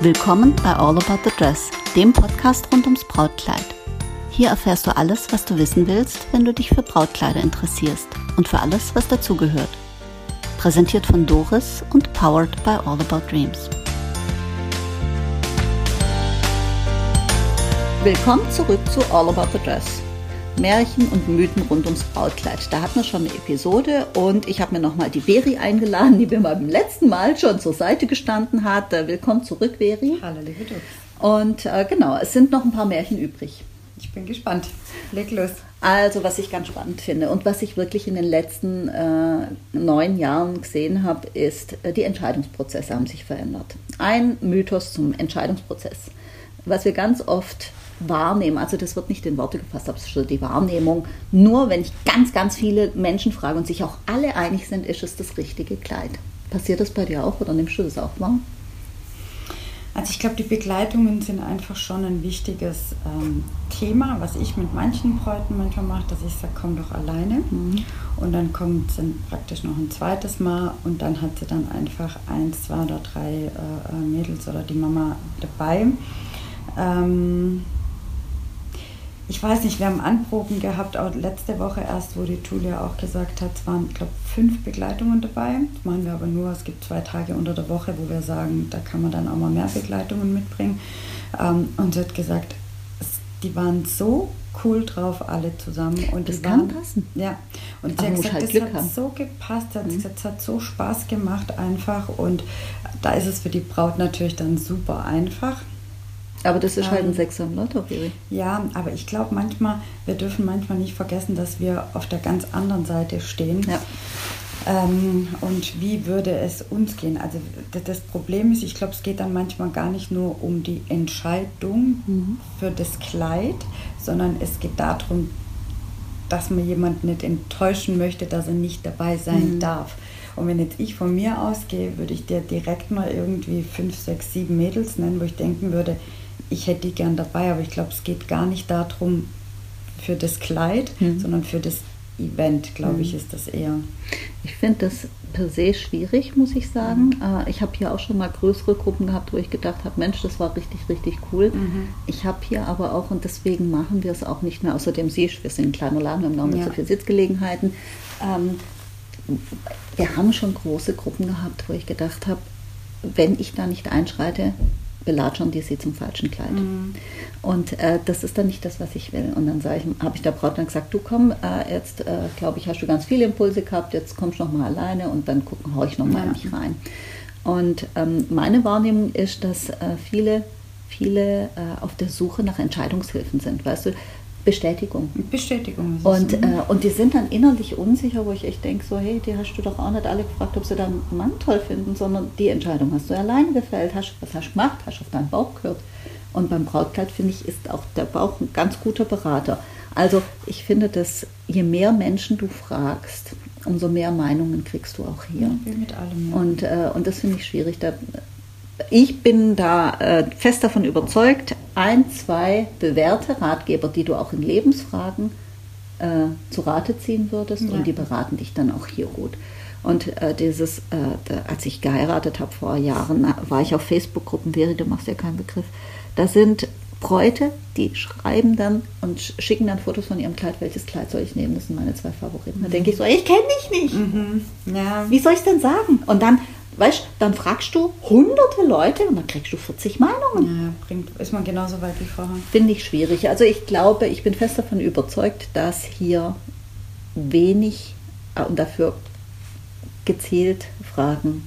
Willkommen bei All About the Dress, dem Podcast rund ums Brautkleid. Hier erfährst du alles, was du wissen willst, wenn du dich für Brautkleider interessierst und für alles, was dazugehört. Präsentiert von Doris und powered by All About Dreams. Willkommen zurück zu All About the Dress. Märchen und Mythen rund ums Brautkleid. Da hatten wir schon eine Episode und ich habe mir nochmal die Veri eingeladen, die mir beim letzten Mal schon zur Seite gestanden hat. Äh, willkommen zurück, Veri. Hallo, liebe du. Und äh, genau, es sind noch ein paar Märchen übrig. Ich bin gespannt. Leg los. Also, was ich ganz spannend finde und was ich wirklich in den letzten äh, neun Jahren gesehen habe, ist, äh, die Entscheidungsprozesse haben sich verändert. Ein Mythos zum Entscheidungsprozess. Was wir ganz oft wahrnehmen. Also das wird nicht in Worte gefasst, aber es ist die Wahrnehmung. Nur wenn ich ganz, ganz viele Menschen frage und sich auch alle einig sind, ist es das richtige Kleid. Passiert das bei dir auch oder nimmst du das auch wahr? Also ich glaube, die Begleitungen sind einfach schon ein wichtiges ähm, Thema, was ich mit manchen Bräuten manchmal mache, dass ich sage, komm doch alleine. Mhm. Und dann kommt sie praktisch noch ein zweites Mal und dann hat sie dann einfach eins, zwei oder drei äh, äh Mädels oder die Mama dabei. Ähm, ich weiß nicht, wir haben Anproben gehabt, auch letzte Woche erst, wo die Julia auch gesagt hat, es waren, ich glaube, fünf Begleitungen dabei. Das machen wir aber nur, es gibt zwei Tage unter der Woche, wo wir sagen, da kann man dann auch mal mehr Begleitungen mitbringen. Ähm, und sie hat gesagt, die waren so cool drauf, alle zusammen. Und das kann waren, passen. Ja. Und sie hat gesagt, halt das hat haben. so gepasst, hat mhm. gesagt, es hat so Spaß gemacht einfach. Und da ist es für die Braut natürlich dann super einfach. Aber das ist halt ein ähm, Sechser im Lotto, Riri. Ja, aber ich glaube manchmal, wir dürfen manchmal nicht vergessen, dass wir auf der ganz anderen Seite stehen. Ja. Ähm, und wie würde es uns gehen? Also das Problem ist, ich glaube, es geht dann manchmal gar nicht nur um die Entscheidung mhm. für das Kleid, sondern es geht darum, dass man jemanden nicht enttäuschen möchte, dass er nicht dabei sein mhm. darf. Und wenn jetzt ich von mir ausgehe, würde ich dir direkt mal irgendwie fünf, sechs, sieben Mädels nennen, wo ich denken würde, ich hätte die gern dabei, aber ich glaube, es geht gar nicht darum für das Kleid, mhm. sondern für das Event, glaube mhm. ich, ist das eher. Ich finde das per se schwierig, muss ich sagen. Mhm. Ich habe hier auch schon mal größere Gruppen gehabt, wo ich gedacht habe, Mensch, das war richtig, richtig cool. Mhm. Ich habe hier aber auch, und deswegen machen wir es auch nicht mehr, außerdem siehst wir sind ein kleiner Laden, wir haben noch nicht ja. so viele Sitzgelegenheiten. Ähm, wir haben schon große Gruppen gehabt, wo ich gedacht habe, wenn ich da nicht einschreite, belatschern die sie zum falschen Kleid. Mhm. Und äh, das ist dann nicht das, was ich will. Und dann habe ich der Braut dann gesagt, du komm, äh, jetzt äh, glaube ich, hast du ganz viele Impulse gehabt, jetzt kommst du noch mal alleine und dann gucken, hau ich noch mal ja. mich rein. Und ähm, meine Wahrnehmung ist, dass äh, viele, viele äh, auf der Suche nach Entscheidungshilfen sind. Weißt du, Bestätigung. Bestätigung. Und, äh, und die sind dann innerlich unsicher, wo ich echt denke, so hey, die hast du doch auch nicht alle gefragt, ob sie deinen Mann toll finden, sondern die Entscheidung hast du alleine gefällt. Hast, was hast du gemacht? Hast du auf deinen Bauch gehört? Und beim Brautkleid, finde ich, ist auch der Bauch ein ganz guter Berater. Also ich finde, dass je mehr Menschen du fragst, umso mehr Meinungen kriegst du auch hier. Ja, mit allem. Und, äh, und das finde ich schwierig. Da ich bin da äh, fest davon überzeugt, ein, zwei bewährte Ratgeber, die du auch in Lebensfragen äh, zu Rate ziehen würdest ja. und die beraten dich dann auch hier gut. Und äh, dieses, äh, als ich geheiratet habe vor Jahren, war ich auf Facebook-Gruppen, Veri, du machst ja keinen Begriff. Da sind Bräute, die schreiben dann und schicken dann Fotos von ihrem Kleid. Welches Kleid soll ich nehmen? Das sind meine zwei Favoriten. Da mhm. denke ich so, ich kenne dich nicht. Mhm. Ja. Wie soll ich es denn sagen? Und dann weißt dann fragst du hunderte Leute und dann kriegst du 40 Meinungen. Ja, bringt, ist man genauso weit wie vorher. Finde ich schwierig. Also ich glaube, ich bin fest davon überzeugt, dass hier wenig äh, und dafür gezielt Fragen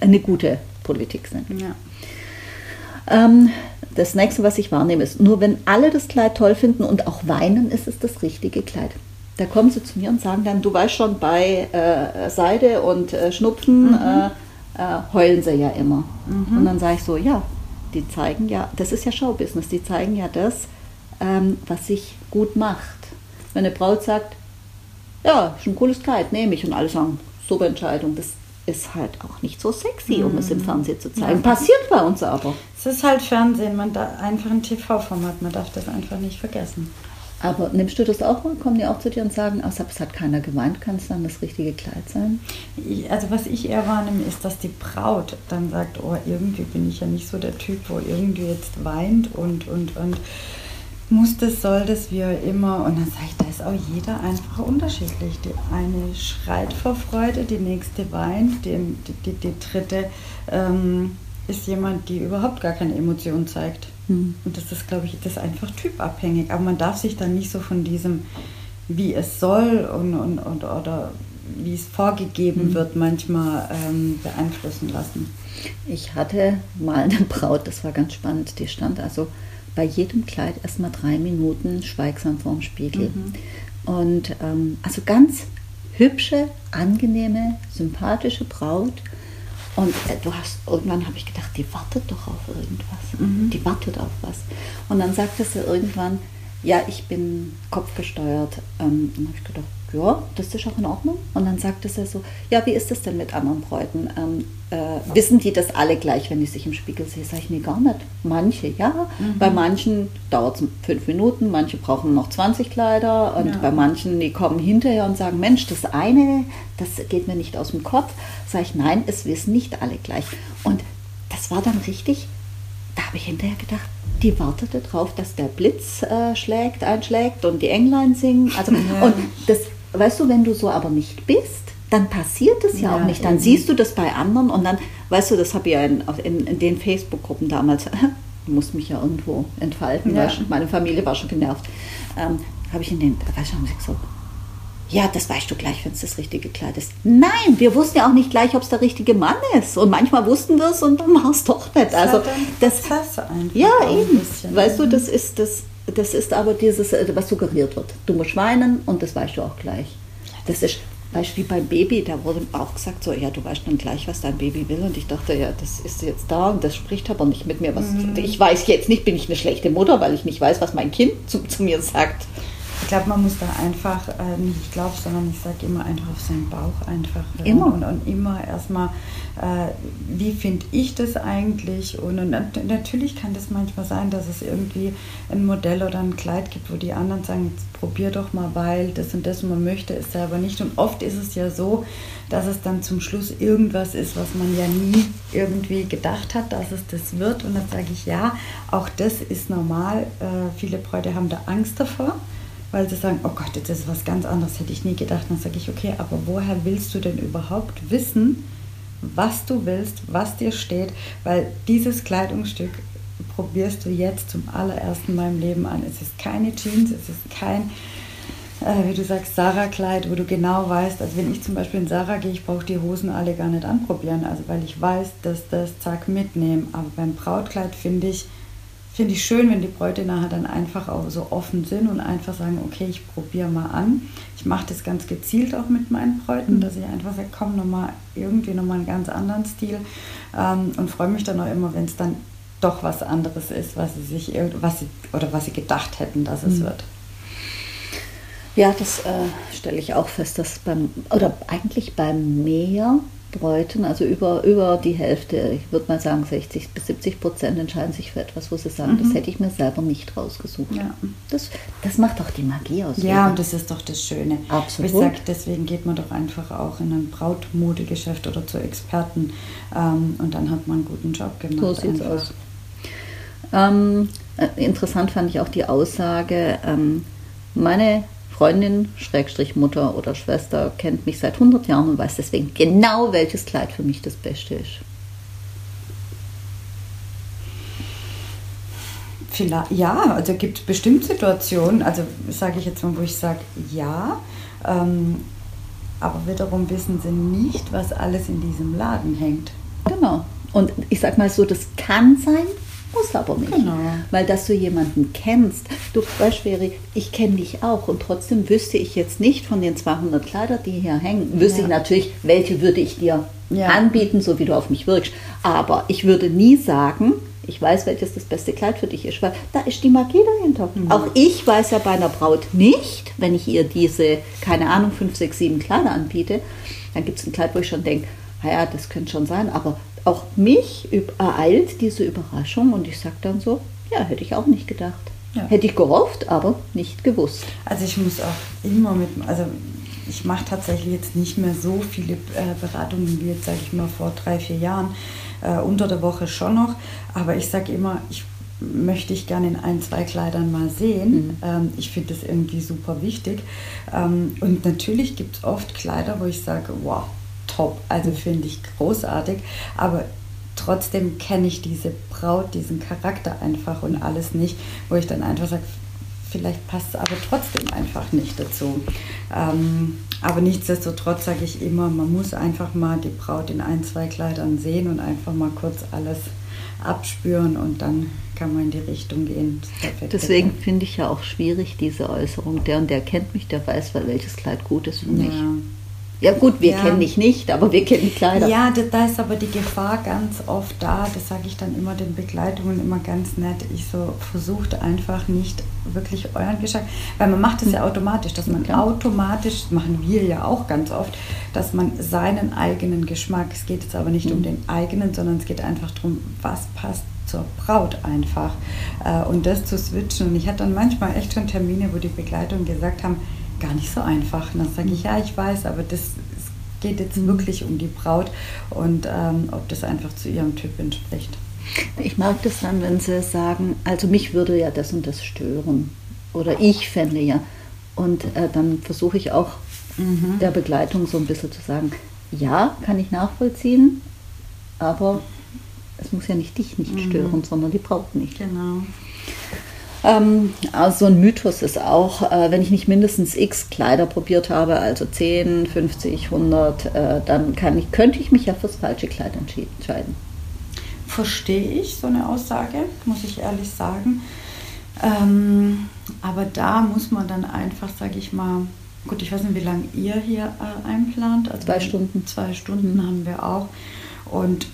eine gute Politik sind. Ja. Ähm, das nächste, was ich wahrnehme, ist, nur wenn alle das Kleid toll finden und auch weinen, ist es das richtige Kleid da kommen sie zu mir und sagen dann, du weißt schon, bei äh, Seide und äh, Schnupfen mhm. äh, äh heulen sie ja immer. Mhm. Und dann sage ich so, ja, die zeigen ja, das ist ja Showbusiness, die zeigen ja das, ähm, was sich gut macht. Wenn eine Braut sagt, ja, ist ein cooles Kleid, nehme ich. Und alle sagen, super Entscheidung, das ist halt auch nicht so sexy, mhm. um es im mhm. Fernsehen zu zeigen. Passiert bei uns aber. Es ist halt Fernsehen, man da einfach ein TV-Format, man darf das einfach nicht vergessen. Aber nimmst du das auch mal? Kommen die auch zu dir und sagen, also, es hat keiner geweint, kann es dann das richtige Kleid sein? Also was ich eher wahrnehme, ist, dass die Braut dann sagt, oh, irgendwie bin ich ja nicht so der Typ, wo irgendwie jetzt weint und, und, und muss das, soll das, wie auch immer. Und dann sage ich, da ist auch jeder einfach unterschiedlich. Die eine schreit vor Freude, die nächste weint, die, die, die, die dritte ähm, ist jemand, die überhaupt gar keine Emotion zeigt. Mhm. Und das ist, glaube ich, das ist einfach typabhängig. Aber man darf sich dann nicht so von diesem, wie es soll und, und, und oder wie es vorgegeben mhm. wird, manchmal ähm, beeinflussen lassen. Ich hatte mal eine Braut, das war ganz spannend, die stand also bei jedem Kleid erstmal drei Minuten schweigsam vorm Spiegel. Mhm. Und ähm, also ganz hübsche, angenehme, sympathische Braut. Und äh, du hast, irgendwann habe ich gedacht, die wartet doch auf irgendwas. Mhm. Die wartet auf was. Und dann sagte sie irgendwann, ja, ich bin kopfgesteuert. Ähm, dann habe ich gedacht, ja, das ist auch in Ordnung. Und dann sagte sie so, ja, wie ist das denn mit anderen Bräuten? Ähm, äh, wissen die das alle gleich, wenn die sich im Spiegel sehen? Sag ich, nee, gar nicht. Manche, ja. Mhm. Bei manchen dauert es fünf Minuten, manche brauchen noch 20 Kleider und ja. bei manchen, die kommen hinterher und sagen, Mensch, das eine, das geht mir nicht aus dem Kopf. Sag ich, nein, es wissen nicht alle gleich. Und das war dann richtig, da habe ich hinterher gedacht, die wartete darauf, dass der Blitz äh, schlägt, einschlägt und die Englein singen. Also, ja. Und das, weißt du, wenn du so aber nicht bist, dann passiert es ja, ja, auch nicht. Dann eben. siehst du das bei anderen und dann, weißt du, das habe ich ja in, in, in den Facebook-Gruppen damals, du musst mich ja irgendwo entfalten, ja. Schon, meine Familie war schon genervt, ähm, habe ich in den, weißt du, haben sie gesagt, ja, das weißt du gleich, wenn es das richtige Kleid ist. Nein, wir wussten ja auch nicht gleich, ob es der richtige Mann ist. Und manchmal wussten wir es und dann war es doch nicht. Also das, das ja eben. Weißt du, das ist das, das ist aber dieses, äh, was suggeriert wird. Du musst weinen und das weißt du auch gleich. Das ist Beispiel beim Baby, da wurde auch gesagt, so, ja, du weißt dann gleich, was dein Baby will. Und ich dachte, ja, das ist jetzt da und das spricht aber nicht mit mir. Was, mhm. Ich weiß jetzt nicht, bin ich eine schlechte Mutter, weil ich nicht weiß, was mein Kind zu, zu mir sagt. Ich glaube, man muss da einfach, äh, nicht ich glaube, sondern ich sage immer einfach auf seinen Bauch einfach. Immer. Und, und immer erstmal, äh, wie finde ich das eigentlich? Und, und, natürlich kann das manchmal sein, dass es irgendwie ein Modell oder ein Kleid gibt, wo die anderen sagen, jetzt probier doch mal, weil das und das und man möchte es selber nicht. Und oft ist es ja so, dass es dann zum Schluss irgendwas ist, was man ja nie irgendwie gedacht hat, dass es das wird. Und dann sage ich, ja, auch das ist normal. Äh, viele Bräute haben da Angst davor weil sie sagen, oh Gott, jetzt ist was ganz anderes, hätte ich nie gedacht. Dann sage ich, okay, aber woher willst du denn überhaupt wissen, was du willst, was dir steht? Weil dieses Kleidungsstück probierst du jetzt zum allerersten Mal im Leben an. Es ist keine Jeans, es ist kein, äh, wie du sagst, Sarah-Kleid, wo du genau weißt, also wenn ich zum Beispiel in Sarah gehe, ich brauche die Hosen alle gar nicht anprobieren, also weil ich weiß, dass das zack mitnehmen. Aber beim Brautkleid finde ich, finde ich schön, wenn die Bräute nachher dann einfach auch so offen sind und einfach sagen, okay, ich probiere mal an. Ich mache das ganz gezielt auch mit meinen Bräuten, mhm. dass ich einfach sage, komm nochmal irgendwie nochmal einen ganz anderen Stil ähm, und freue mich dann auch immer, wenn es dann doch was anderes ist, was sie sich was sie, oder was sie gedacht hätten, dass es mhm. wird. Ja, das äh, stelle ich auch fest, dass beim, oder eigentlich beim Meer Bräuten, also über, über die Hälfte, ich würde mal sagen 60 bis 70 Prozent entscheiden sich für etwas, wo sie sagen, mhm. das hätte ich mir selber nicht rausgesucht. Ja. Das, das macht doch die Magie aus. Ja, und das ist doch das Schöne. Absolut. Ich sage, deswegen geht man doch einfach auch in ein Brautmodegeschäft oder zu Experten ähm, und dann hat man einen guten Job gemacht. So sieht es aus. Ähm, äh, interessant fand ich auch die Aussage, ähm, meine Freundin, Schrägstrich Mutter oder Schwester kennt mich seit 100 Jahren und weiß deswegen genau, welches Kleid für mich das Beste ist. Vielleicht, ja, also gibt es bestimmt Situationen, also sage ich jetzt mal, wo ich sage, ja, ähm, aber wiederum wissen sie nicht, was alles in diesem Laden hängt. Genau. Und ich sage mal so, das kann sein, muss aber nicht. Genau. Weil dass du jemanden kennst. Du weißt, Schweri, ich kenne dich auch und trotzdem wüsste ich jetzt nicht von den 200 Kleider, die hier hängen, wüsste ja. ich natürlich, welche würde ich dir ja. anbieten, so wie du auf mich wirkst. Aber ich würde nie sagen, ich weiß, welches das beste Kleid für dich ist, weil da ist die Magie dahinter. Mhm. Auch ich weiß ja bei einer Braut nicht, wenn ich ihr diese, keine Ahnung, 5, 6, 7 Kleider anbiete, dann gibt es ein Kleid, wo ich schon denke, naja, das könnte schon sein, aber auch mich ereilt diese Überraschung und ich sage dann so, ja, hätte ich auch nicht gedacht. Ja. Hätte ich gehofft, aber nicht gewusst. Also ich muss auch immer mit, also ich mache tatsächlich jetzt nicht mehr so viele äh, Beratungen wie jetzt, sage ich mal, vor drei, vier Jahren. Äh, unter der Woche schon noch. Aber ich sage immer, ich möchte ich gerne in ein, zwei Kleidern mal sehen. Mhm. Ähm, ich finde das irgendwie super wichtig. Ähm, und natürlich gibt es oft Kleider, wo ich sage, wow, top, also finde ich großartig. Aber trotzdem kenne ich diese Braut, diesen Charakter einfach und alles nicht, wo ich dann einfach sage, vielleicht passt es aber trotzdem einfach nicht dazu. Ähm, aber nichtsdestotrotz sage ich immer, man muss einfach mal die Braut in ein, zwei Kleidern sehen und einfach mal kurz alles abspüren und dann kann man in die Richtung gehen. Deswegen finde ich ja auch schwierig diese Äußerung, der und der kennt mich, der weiß, welches Kleid gut ist für mich. Ja. Gut, wir ja. kennen dich nicht, aber wir kennen die Kleider. Ja, da, da ist aber die Gefahr ganz oft da. Das sage ich dann immer den Begleitungen immer ganz nett. Ich so versucht einfach nicht wirklich euren Geschmack, weil man macht es ja hm. automatisch, dass man Klar. automatisch, machen wir ja auch ganz oft, dass man seinen eigenen Geschmack, es geht jetzt aber nicht mhm. um den eigenen, sondern es geht einfach darum, was passt zur Braut einfach. Äh, und das zu switchen. Und ich hatte dann manchmal echt schon Termine, wo die Begleitungen gesagt haben, gar nicht so einfach. Und dann sage ich, ja, ich weiß, aber das geht jetzt mhm. wirklich um die Braut und ähm, ob das einfach zu ihrem Typ entspricht. Ich mag das dann, wenn sie sagen, also mich würde ja das und das stören. Oder ich fände ja. Und äh, dann versuche ich auch mhm. der Begleitung so ein bisschen zu sagen, ja, kann ich nachvollziehen, aber es muss ja nicht dich nicht mhm. stören, sondern die Braut nicht. Genau. Ähm, also ein Mythos ist auch, äh, wenn ich nicht mindestens x Kleider probiert habe, also 10, 50, 100, äh, dann kann ich, könnte ich mich ja fürs falsche Kleid entscheiden. Verstehe ich so eine Aussage, muss ich ehrlich sagen. Ähm, aber da muss man dann einfach, sage ich mal, gut, ich weiß nicht, wie lange ihr hier äh, einplant. Also zwei Stunden. Zwei Stunden haben wir auch. Und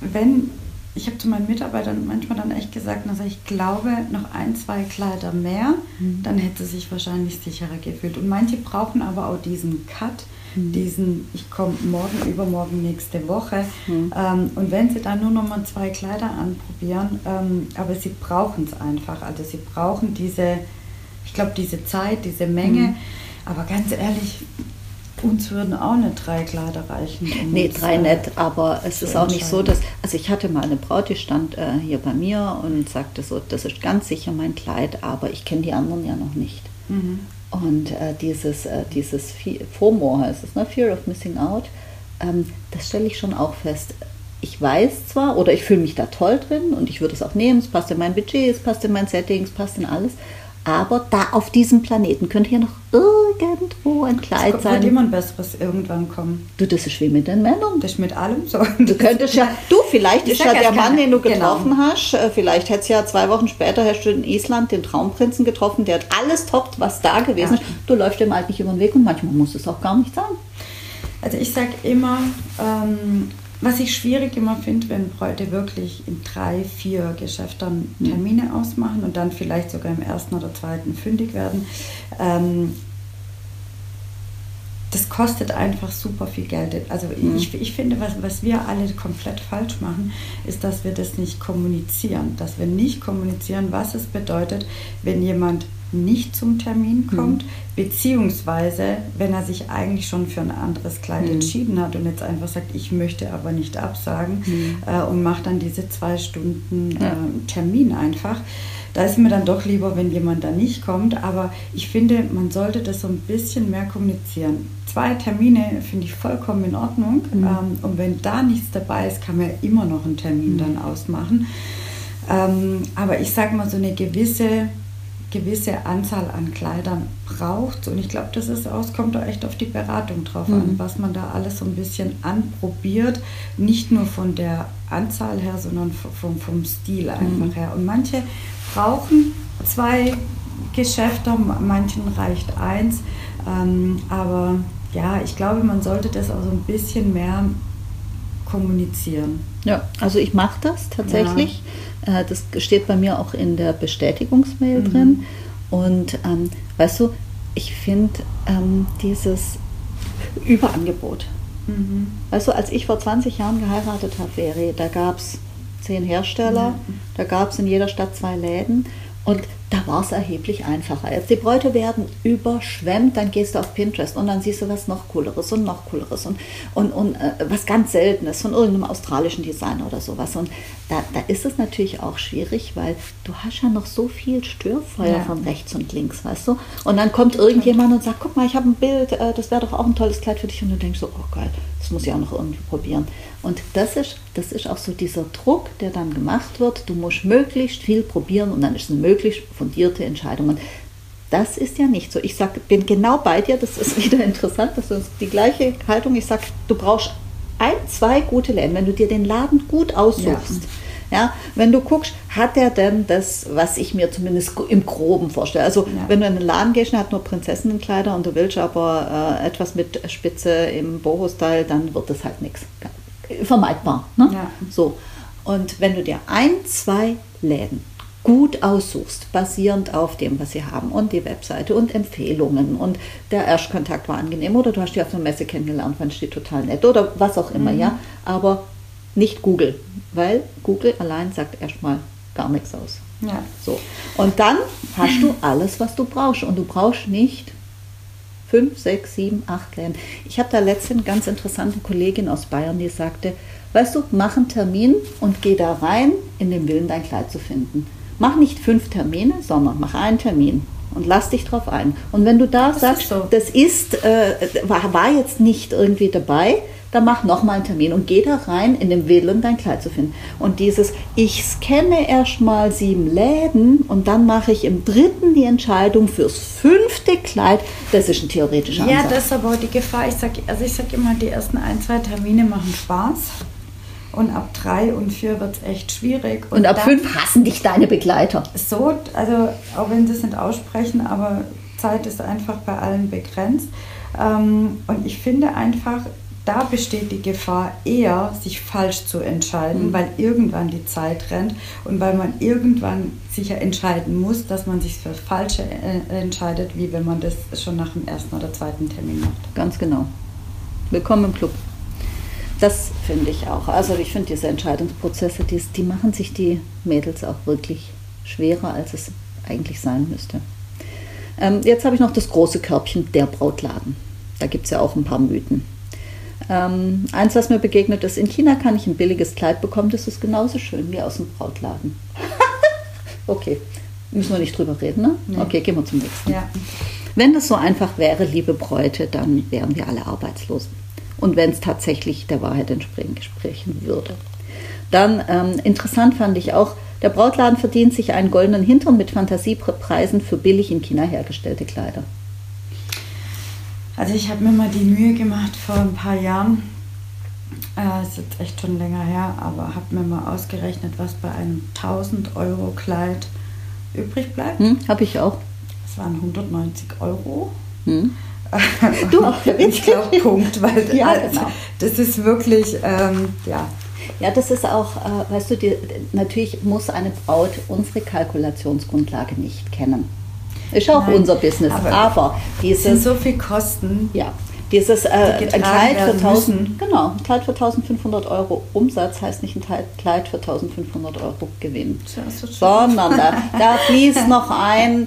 wenn ich habe zu meinen Mitarbeitern manchmal dann echt gesagt, also ich glaube, noch ein, zwei Kleider mehr, mhm. dann hätte sie sich wahrscheinlich sicherer gefühlt. Und manche brauchen aber auch diesen Cut, mhm. diesen, ich komme morgen, übermorgen, nächste Woche. Mhm. Ähm, und wenn sie dann nur noch mal zwei Kleider anprobieren, ähm, aber sie brauchen es einfach. Also sie brauchen diese, ich glaube, diese Zeit, diese Menge. Mhm. Aber ganz ehrlich, uns würden auch nicht drei Kleider reichen. Um nee, drei äh, nicht, aber es ist auch nicht so, dass. Also, ich hatte mal eine Braut, die stand äh, hier bei mir und sagte so: Das ist ganz sicher mein Kleid, aber ich kenne die anderen ja noch nicht. Mhm. Und äh, dieses, äh, dieses FOMO heißt es, ne? Fear of Missing Out, ähm, das stelle ich schon auch fest. Ich weiß zwar oder ich fühle mich da toll drin und ich würde es auch nehmen, es passt in mein Budget, es passt in mein Setting, es passt in alles, aber da auf diesem Planeten könnte hier noch irgendwo ein Kleid es sein. wird ein besseres irgendwann kommen. Du, das ist wie mit den Männern. Das ist mit allem so. Du könntest ja, du, vielleicht ist ja der Mann, den du genau. getroffen genau. hast, äh, vielleicht hättest ja zwei Wochen später hast du in Island den Traumprinzen getroffen, der hat alles toppt, was da gewesen ja. ist. Du läufst dem halt nicht über den Weg und manchmal muss es auch gar nicht sein. Also ich sage immer, ähm, was ich schwierig immer finde, wenn Bräute wirklich in drei, vier Geschäften hm. Termine ausmachen und dann vielleicht sogar im ersten oder zweiten fündig werden. Ähm, das kostet einfach super viel Geld. Also mhm. ich, ich finde, was, was wir alle komplett falsch machen, ist, dass wir das nicht kommunizieren. Dass wir nicht kommunizieren, was es bedeutet, wenn jemand nicht zum Termin mhm. kommt, mhm. Beziehungsweise wenn er sich eigentlich schon für ein anderes Kleid mhm. entschieden hat und jetzt einfach sagt, ich möchte aber nicht absagen mhm. äh, und macht dann diese zwei Stunden äh, Termin einfach. Da ist mir dann doch lieber, wenn jemand da nicht kommt, aber ich finde, man sollte das so ein bisschen mehr kommunizieren. Zwei Termine finde ich vollkommen in Ordnung mhm. ähm, und wenn da nichts dabei ist, kann man immer noch einen Termin mhm. dann ausmachen. Ähm, aber ich sage mal, so eine gewisse gewisse Anzahl an Kleidern braucht. Und ich glaube, das ist aus, kommt da echt auf die Beratung drauf mhm. an, was man da alles so ein bisschen anprobiert. Nicht nur von der Anzahl her, sondern vom, vom Stil einfach mhm. her. Und manche brauchen zwei Geschäfte, manchen reicht eins. Ähm, aber ja, ich glaube, man sollte das auch so ein bisschen mehr kommunizieren. Ja, also ich mache das tatsächlich. Ja. Äh, das steht bei mir auch in der Bestätigungsmail mhm. drin. Und ähm, weißt du, ich finde ähm, dieses Überangebot. Mhm. Weißt du, als ich vor 20 Jahren geheiratet habe, Veri, da gab es zehn Hersteller. Da gab es in jeder Stadt zwei Läden. Und da war es erheblich einfacher. Jetzt die Bräute werden überschwemmt, dann gehst du auf Pinterest und dann siehst du was noch cooleres und noch cooleres und, und, und äh, was ganz Seltenes von irgendeinem australischen Designer oder sowas. Und da, da ist es natürlich auch schwierig, weil du hast ja noch so viel Störfeuer ja. von rechts und links, weißt du? Und dann kommt irgendjemand und sagt, guck mal, ich habe ein Bild, äh, das wäre doch auch ein tolles Kleid für dich. Und du denkst so, oh geil, das muss ich auch noch irgendwie probieren. Und das ist, das ist auch so dieser Druck, der dann gemacht wird. Du musst möglichst viel probieren und dann ist es eine möglichst fundierte Entscheidung. Und das ist ja nicht so. Ich sag, bin genau bei dir, das ist wieder interessant, das ist die gleiche Haltung. Ich sage, du brauchst ein, zwei gute Läden, wenn du dir den Laden gut aussuchst. Ja. Ja. wenn du guckst, hat er denn das, was ich mir zumindest im Groben vorstelle? Also, ja. wenn du in den Laden gehst und hat nur Prinzessinnenkleider und du willst aber äh, etwas mit Spitze im Boho-Style, dann wird das halt nichts. Vermeidbar. Ne? Ja. So. Und wenn du dir ein, zwei Läden gut aussuchst, basierend auf dem, was sie haben und die Webseite und Empfehlungen und der Erstkontakt war angenehm oder du hast die auf einer Messe kennengelernt, fandest die total nett oder was auch immer, mhm. ja, aber nicht Google, weil Google allein sagt erstmal gar nichts aus. Ja. So. Und dann hast du alles, was du brauchst und du brauchst nicht fünf, sechs, sieben, acht Läden. Ich habe da letztens eine ganz interessante Kollegin aus Bayern, die sagte, weißt du, mach einen Termin und geh da rein in den Willen, dein Kleid zu finden. Mach nicht fünf Termine, sondern mach einen Termin und lass dich drauf ein. Und wenn du da das sagst, ist so. das ist, äh, war, war jetzt nicht irgendwie dabei, dann mach nochmal einen Termin und geh da rein in den Willen, dein Kleid zu finden. Und dieses, ich scanne erstmal sieben Läden und dann mache ich im dritten die Entscheidung fürs fünfte Kleid, das ist ein theoretischer Ansatz. Ja, das ist aber die Gefahr. Ich sage also ich sag immer, die ersten ein, zwei Termine machen Spaß. Und ab drei und vier wird es echt schwierig. Und, und ab fünf hassen dich deine Begleiter. So, also auch wenn sie es nicht aussprechen, aber Zeit ist einfach bei allen begrenzt. Ähm, und ich finde einfach, da besteht die Gefahr eher, sich falsch zu entscheiden, mhm. weil irgendwann die Zeit rennt und weil man irgendwann sich entscheiden muss, dass man sich für Falsche äh, entscheidet, wie wenn man das schon nach dem ersten oder zweiten Termin macht. Ganz genau. Willkommen im Club. Das finde ich auch. Also ich finde diese Entscheidungsprozesse, die, die machen sich die Mädels auch wirklich schwerer, als es eigentlich sein müsste. Ähm, jetzt habe ich noch das große Körbchen, der Brautladen. Da gibt es ja auch ein paar Mythen. Ähm, eins, was mir begegnet ist, in China kann ich ein billiges Kleid bekommen, das ist genauso schön wie aus dem Brautladen. okay, müssen wir nicht drüber reden, ne? Nee. Okay, gehen wir zum nächsten. Ja. Wenn das so einfach wäre, liebe Bräute, dann wären wir alle arbeitslos und wenn es tatsächlich der Wahrheit entsprechen würde. Dann ähm, interessant fand ich auch, der Brautladen verdient sich einen goldenen Hintern mit Fantasiepreisen für billig in China hergestellte Kleider. Also ich habe mir mal die Mühe gemacht vor ein paar Jahren, äh, ist jetzt echt schon länger her, aber habe mir mal ausgerechnet, was bei einem 1000 Euro Kleid übrig bleibt. Hm, habe ich auch. Das waren 190 Euro. Hm. Du auch Ich glaube, Punkt, weil ja, genau. das ist wirklich, ähm, ja. Ja, das ist auch, äh, weißt du, die, natürlich muss eine Braut unsere Kalkulationsgrundlage nicht kennen. Ist auch Nein, unser Business, aber, aber dieses, sind so viel Kosten. Ja, dieses äh, ein Kleid für 1000, genau, ein Kleid für 1500 Euro Umsatz heißt nicht ein Kleid für 1500 Euro Gewinn, sondern da, da fließt noch ein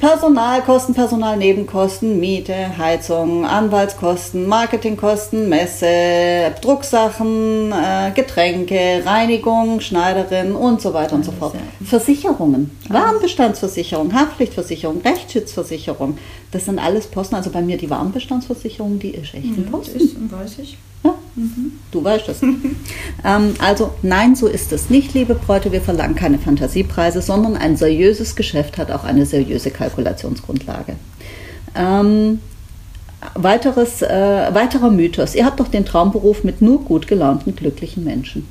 Personalkosten, Personalnebenkosten, Miete, Heizung, Anwaltskosten, Marketingkosten, Messe, Drucksachen, äh, Getränke, Reinigung, Schneiderin und so weiter und so fort. Versicherungen, Warenbestandsversicherung, Haftpflichtversicherung, Rechtsschutzversicherung, das sind alles Posten. Also bei mir die Warenbestandsversicherung, die ist echt ein Posten. Ist, weiß ich. Ja? Mhm. Du weißt das. ähm, also nein, so ist es nicht, liebe Bräute. Wir verlangen keine Fantasiepreise, sondern ein seriöses Geschäft hat auch eine seriöse Kalkulationsgrundlage. Ähm, weiteres, äh, weiterer Mythos. Ihr habt doch den Traumberuf mit nur gut gelaunten, glücklichen Menschen.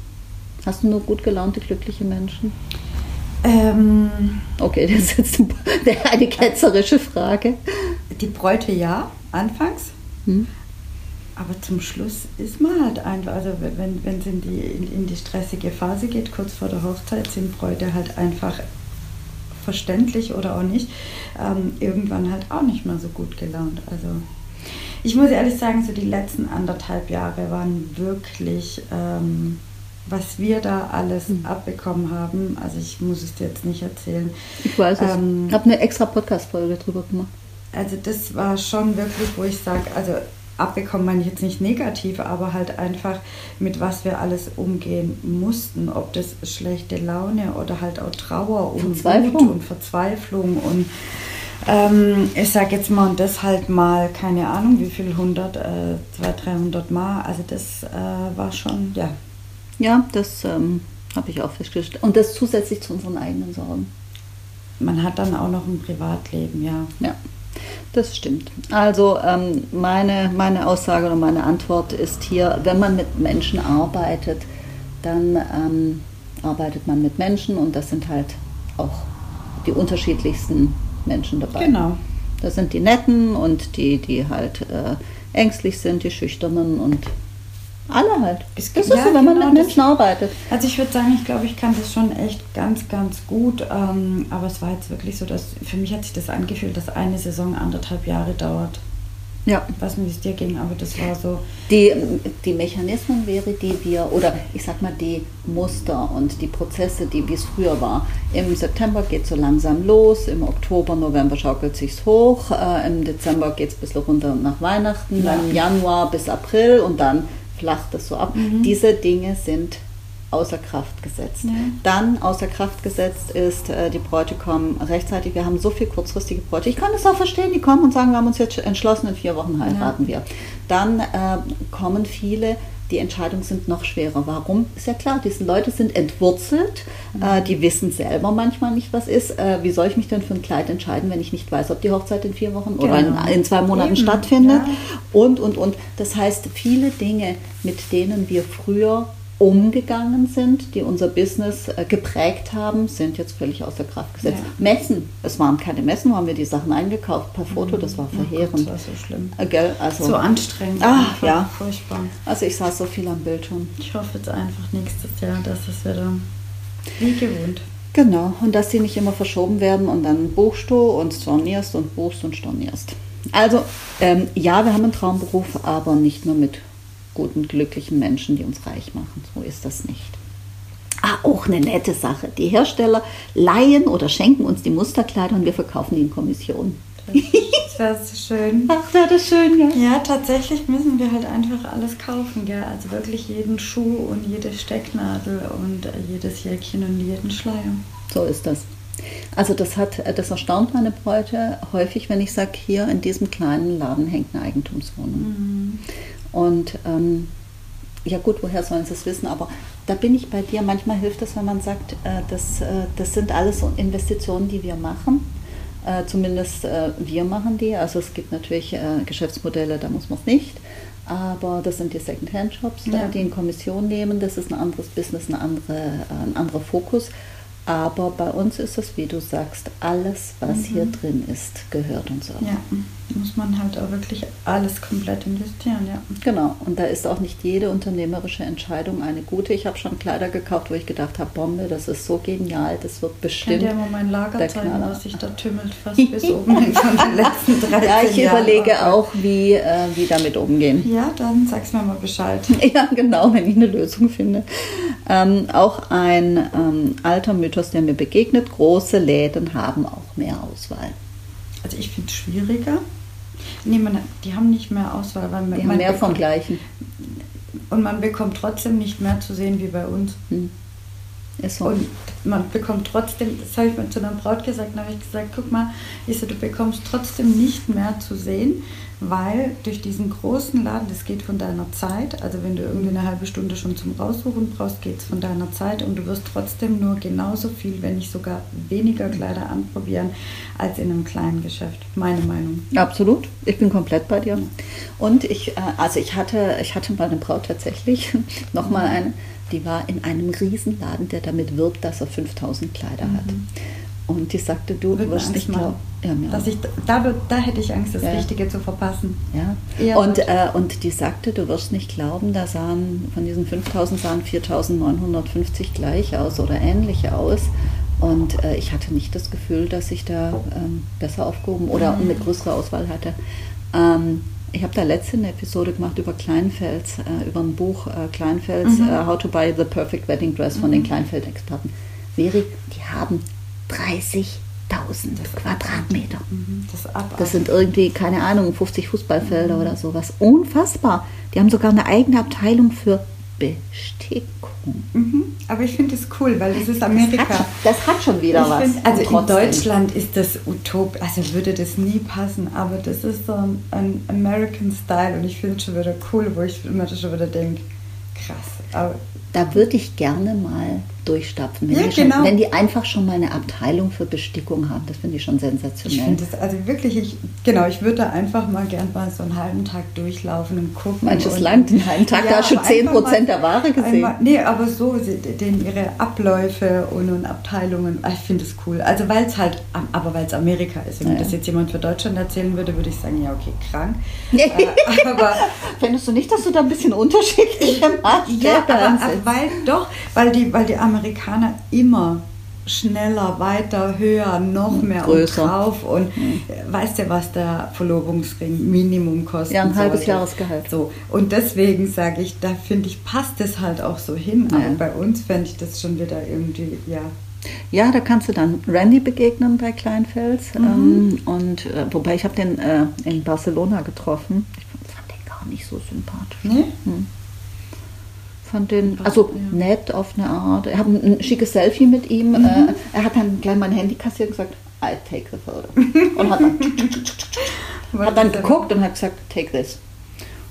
Hast du nur gut gelaunte, glückliche Menschen? Ähm, okay, das ist jetzt eine ketzerische Frage. Die Bräute ja, anfangs. Hm. Aber zum Schluss ist man halt einfach, also wenn, wenn es in die, in, in die stressige Phase geht, kurz vor der Hochzeit, sind Bräute halt einfach verständlich oder auch nicht, ähm, irgendwann halt auch nicht mehr so gut gelaunt. Also ich muss ehrlich sagen, so die letzten anderthalb Jahre waren wirklich ähm, was wir da alles mhm. abbekommen haben. Also ich muss es dir jetzt nicht erzählen. Ich weiß es. Ähm, ich habe eine extra Podcast-Folge drüber gemacht. Also das war schon wirklich, wo ich sage, also abbekommen meine ich jetzt nicht negativ, aber halt einfach mit was wir alles umgehen mussten, ob das schlechte Laune oder halt auch Trauer und Wut und Verzweiflung und ähm, ich sage jetzt mal, und das halt mal, keine Ahnung, wie viel, 100, äh, 200, 300 Mal, also das äh, war schon, ja. Ja, das ähm, habe ich auch festgestellt. Und das zusätzlich zu unseren eigenen Sorgen. Man hat dann auch noch ein Privatleben, ja. Ja. Das stimmt. Also ähm, meine, meine Aussage oder meine Antwort ist hier, wenn man mit Menschen arbeitet, dann ähm, arbeitet man mit Menschen und das sind halt auch die unterschiedlichsten Menschen dabei. Genau. Das sind die Netten und die, die halt äh, ängstlich sind, die Schüchternen und alle halt. Das ist ja, so, wenn man genau, mit Menschen arbeitet. Also ich würde sagen, ich glaube, ich kann das schon echt ganz, ganz gut. Ähm, aber es war jetzt wirklich so, dass für mich hat sich das angefühlt, dass eine Saison anderthalb Jahre dauert. Ja. Ich weiß nicht, wie es dir ging, aber das war so. Die, die Mechanismen wäre, die wir, oder ich sag mal, die Muster und die Prozesse, die wie es früher war. Im September geht es so langsam los, im Oktober, November schaukelt sich hoch, äh, im Dezember geht es ein bisschen runter nach Weihnachten, ja. dann im Januar bis April und dann flacht es so ab. Mhm. Diese Dinge sind außer Kraft gesetzt. Ja. Dann außer Kraft gesetzt ist, äh, die Bräute kommen rechtzeitig. Wir haben so viel kurzfristige Bräute. Ich kann das auch verstehen, die kommen und sagen, wir haben uns jetzt entschlossen, in vier Wochen heiraten ja. wir. Dann äh, kommen viele, die Entscheidungen sind noch schwerer. Warum? Ist ja klar, diese Leute sind entwurzelt, mhm. äh, die wissen selber manchmal nicht, was ist. Äh, wie soll ich mich denn für ein Kleid entscheiden, wenn ich nicht weiß, ob die Hochzeit in vier Wochen genau. oder in, in, zwei Monaten Eben. stattfindet? Ja. Und, und, und. Das heißt, viele Dinge, mit denen wir früher umgegangen sind, die unser Business äh, geprägt haben, sind jetzt völlig außer Kraft gesetzt. Ja. Messen, es waren keine Messen, wo haben wir die Sachen eingekauft per Foto, das war verheerend. Oh Gott, das war so schlimm. Äh, also, so anstrengend. Ach, ja. Furchtbar. Also ich saß so viel am Bildschirm. Ich hoffe jetzt einfach nächstes Jahr, dass es wieder wie gewohnt. Genau, und dass sie nicht immer verschoben werden und dann buchst du und stornierst und buchst und stornierst. Also, ähm, ja, wir haben einen Traumberuf, aber nicht nur mit guten, glücklichen Menschen, die uns reich machen. So ist das nicht. Ah, auch eine nette Sache. Die Hersteller leihen oder schenken uns die Musterkleider und wir verkaufen die in Kommission. Das wäre so schön. Ach, wäre das schön, ja. Ja, tatsächlich müssen wir halt einfach alles kaufen, gell? Also wirklich jeden Schuh und jede Stecknadel und jedes Jäckchen und jeden Schleier. So ist das. Also das hat, das erstaunt meine Bräute häufig, wenn ich sage, hier in diesem kleinen Laden hängt eine Eigentumswohnung. Mhm. Und ähm, ja gut, woher sollen sie es wissen? Aber da bin ich bei dir. Manchmal hilft es, wenn man sagt, äh, das, äh, das sind alles Investitionen, die wir machen. Äh, zumindest äh, wir machen die. Also es gibt natürlich äh, Geschäftsmodelle, da muss man es nicht. Aber das sind die Second-Hand-Shops, ja. die in Kommission nehmen. Das ist ein anderes Business, eine andere, äh, ein anderer Fokus. Aber bei uns ist es, wie du sagst, alles, was mhm. hier drin ist, gehört uns auch. Ja, muss man halt auch wirklich alles komplett investieren, ja. Genau, und da ist auch nicht jede unternehmerische Entscheidung eine gute. Ich habe schon Kleider gekauft, wo ich gedacht habe, Bombe, das ist so genial, das wird bestimmt. Ich kann dir mal mein Lager zeigen, was sich da tümmelt, fast bis oben hin von den letzten 13 Ja, ich Jahren. überlege auch, wie, äh, wie damit umgehen. Ja, dann sag's mir mal Bescheid. Ja, genau, wenn ich eine Lösung finde. Ähm, auch ein ähm, alter Mythos, der mir begegnet, große Läden haben auch mehr Auswahl. Also ich finde es schwieriger. Nee, man, die haben nicht mehr Auswahl. Weil man, die haben mehr bekommt, vom Gleichen. Und man bekommt trotzdem nicht mehr zu sehen wie bei uns. Hm. So. Und man bekommt trotzdem, das habe ich mal zu einer Braut gesagt, dann habe ich gesagt, guck mal, ich so, du bekommst trotzdem nicht mehr zu sehen, weil durch diesen großen Laden, das geht von deiner Zeit, also wenn du irgendwie eine halbe Stunde schon zum Raussuchen brauchst, geht es von deiner Zeit und du wirst trotzdem nur genauso viel, wenn nicht sogar weniger Kleider anprobieren als in einem kleinen Geschäft. Meine Meinung. Absolut, ich bin komplett bei dir. Und ich, äh, also ich hatte, ich hatte mal eine Braut tatsächlich, nochmal eine, die war in einem Riesenladen, der damit wirbt, dass er 5000 Kleider mhm. hat. Und die sagte, du Würde wirst nicht glauben. Ja, dass ich, da, da hätte ich Angst, das ja. Richtige zu verpassen. Ja. und, äh, und die sagte, du wirst nicht glauben, da sahen von diesen 5000 sahen 4950 gleich aus oder ähnlich aus. Und äh, ich hatte nicht das Gefühl, dass ich da ähm, besser aufgehoben oder mhm. eine größere Auswahl hatte. Ähm, ich habe da letzte eine Episode gemacht über Kleinfels, äh, über ein Buch äh, Kleinfels, mhm. uh, How to Buy the Perfect Wedding Dress von mhm. den Kleinfeld-Experten. Veri, die haben 30.000 Quadratmeter. Mhm. Das, das, sind irgendwie, keine Ahnung, 50 Fußballfelder oder sowas. Unfassbar. Die haben sogar eine eigene Abteilung für Bestickung. Mhm. Aber ich finde es cool, weil das ist Amerika. Das hat, das hat schon wieder ich was. Find, also in Deutschland ist das utop, also würde das nie passen, aber das ist so ein, ein American Style und ich finde es schon wieder cool, wo ich immer schon wieder denke, krass. Aber da würde ich gerne mal durchstapfen, wenn, ja, die schon, genau. wenn die einfach schon mal eine Abteilung für Bestickung haben. Das finde ich schon sensationell. Ich finde das, also wirklich, ich, genau, ich würde da einfach mal gern mal so einen halben Tag durchlaufen und gucken. Manches Land einen halben Tag, ja, da hast du 10% mal, der Ware gesehen. Einmal, nee, aber so, den, ihre Abläufe und, und Abteilungen, ah, ich finde es cool. Also weil es halt, aber weil es Amerika ist. Wenn ja. das jetzt jemand für Deutschland erzählen würde, würde ich sagen, ja, okay, krank. Äh, aber Findest du nicht, dass du da ein bisschen unterschiedliche Maßstäbe Ja, aber, weil doch, weil die, weil die Amerikaner immer schneller, weiter, höher, noch hm, mehr Größer. und drauf. Und mhm. weißt du, was der Verlobungsring Minimum kostet? Ja, ein halbes Jahresgehalt. So. Und deswegen sage ich, da finde ich, passt es halt auch so hin. Ja. Aber bei uns fände ich das schon wieder irgendwie, ja. Ja, da kannst du dann Randy begegnen bei Kleinfels. Mhm. Ähm, und äh, wobei ich habe den äh, in Barcelona getroffen. Ich fand den gar nicht so sympathisch. Nee? Hm fand den, also ja. nett auf eine Art. Ich habe ein, schickes Selfie mit ihm. Mhm. Äh, er hat dann gleich mein Handy kassiert und gesagt, I take the photo. Und hat dann, hat dann geguckt und hat gesagt, take this.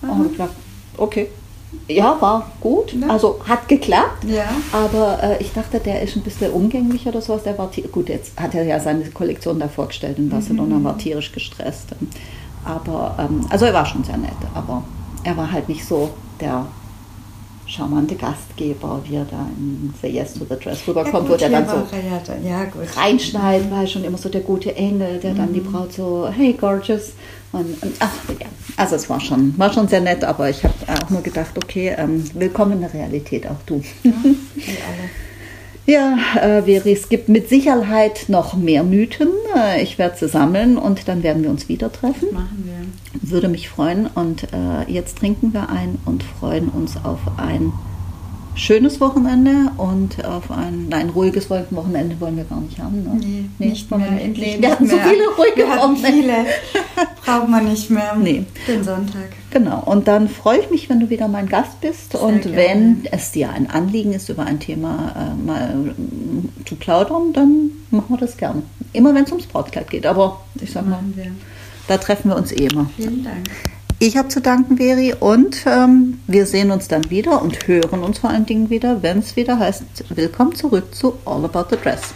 Mhm. Und habe gesagt, okay. Ja, war gut. Ja. Also hat geklappt. Ja. Aber äh, ich dachte, der ist ein bisschen umgänglicher oder sowas. Der war gut, jetzt hat er ja seine Kollektion da vorgestellt in Barcelona, mhm. war tierisch gestresst. Aber ähm, also er war schon sehr nett, aber er war halt nicht so der charmante Gastgeber, wie er da in The Yes to the Dress rüberkommt, ja, wo der dann so ja, reinschneidet, war schon immer so der gute Engel, der mhm. dann die mhm. Braut so, hey, gorgeous. Und, und, ach, ja, also es war schon, war schon sehr nett, aber ich habe auch nur gedacht, okay, ähm, willkommen in der Realität, auch du. Ja, alle. Ja, äh, Veri, es gibt mit Sicherheit noch mehr Mythen. Äh, ich werde sie sammeln und dann werden wir uns wieder treffen. Machen wir. Würde mich freuen. Und äh, jetzt trinken wir ein und freuen uns auf ein schönes Wochenende und auf ein, nein, ruhiges Wochenende wollen wir gar nicht haben. Ne? Nee, nee, nicht mehr, wir, endlich nee, wir hatten mehr. so viele ruhige wir Wochenende. viele, braucht man nicht mehr. Nee. Den Sonntag. Genau, und dann freue ich mich, wenn du wieder mein Gast bist Sehr und gerne. wenn es dir ein Anliegen ist, über ein Thema äh, mal äh, zu plaudern, dann machen wir das gerne. Immer wenn es ums Brautkleid geht, aber ich sag mal, da treffen wir uns eh immer. Vielen Dank. Ich habe zu danken, Veri, und ähm, wir sehen uns dann wieder und hören uns vor allen Dingen wieder, wenn es wieder heißt, willkommen zurück zu All About the Dress.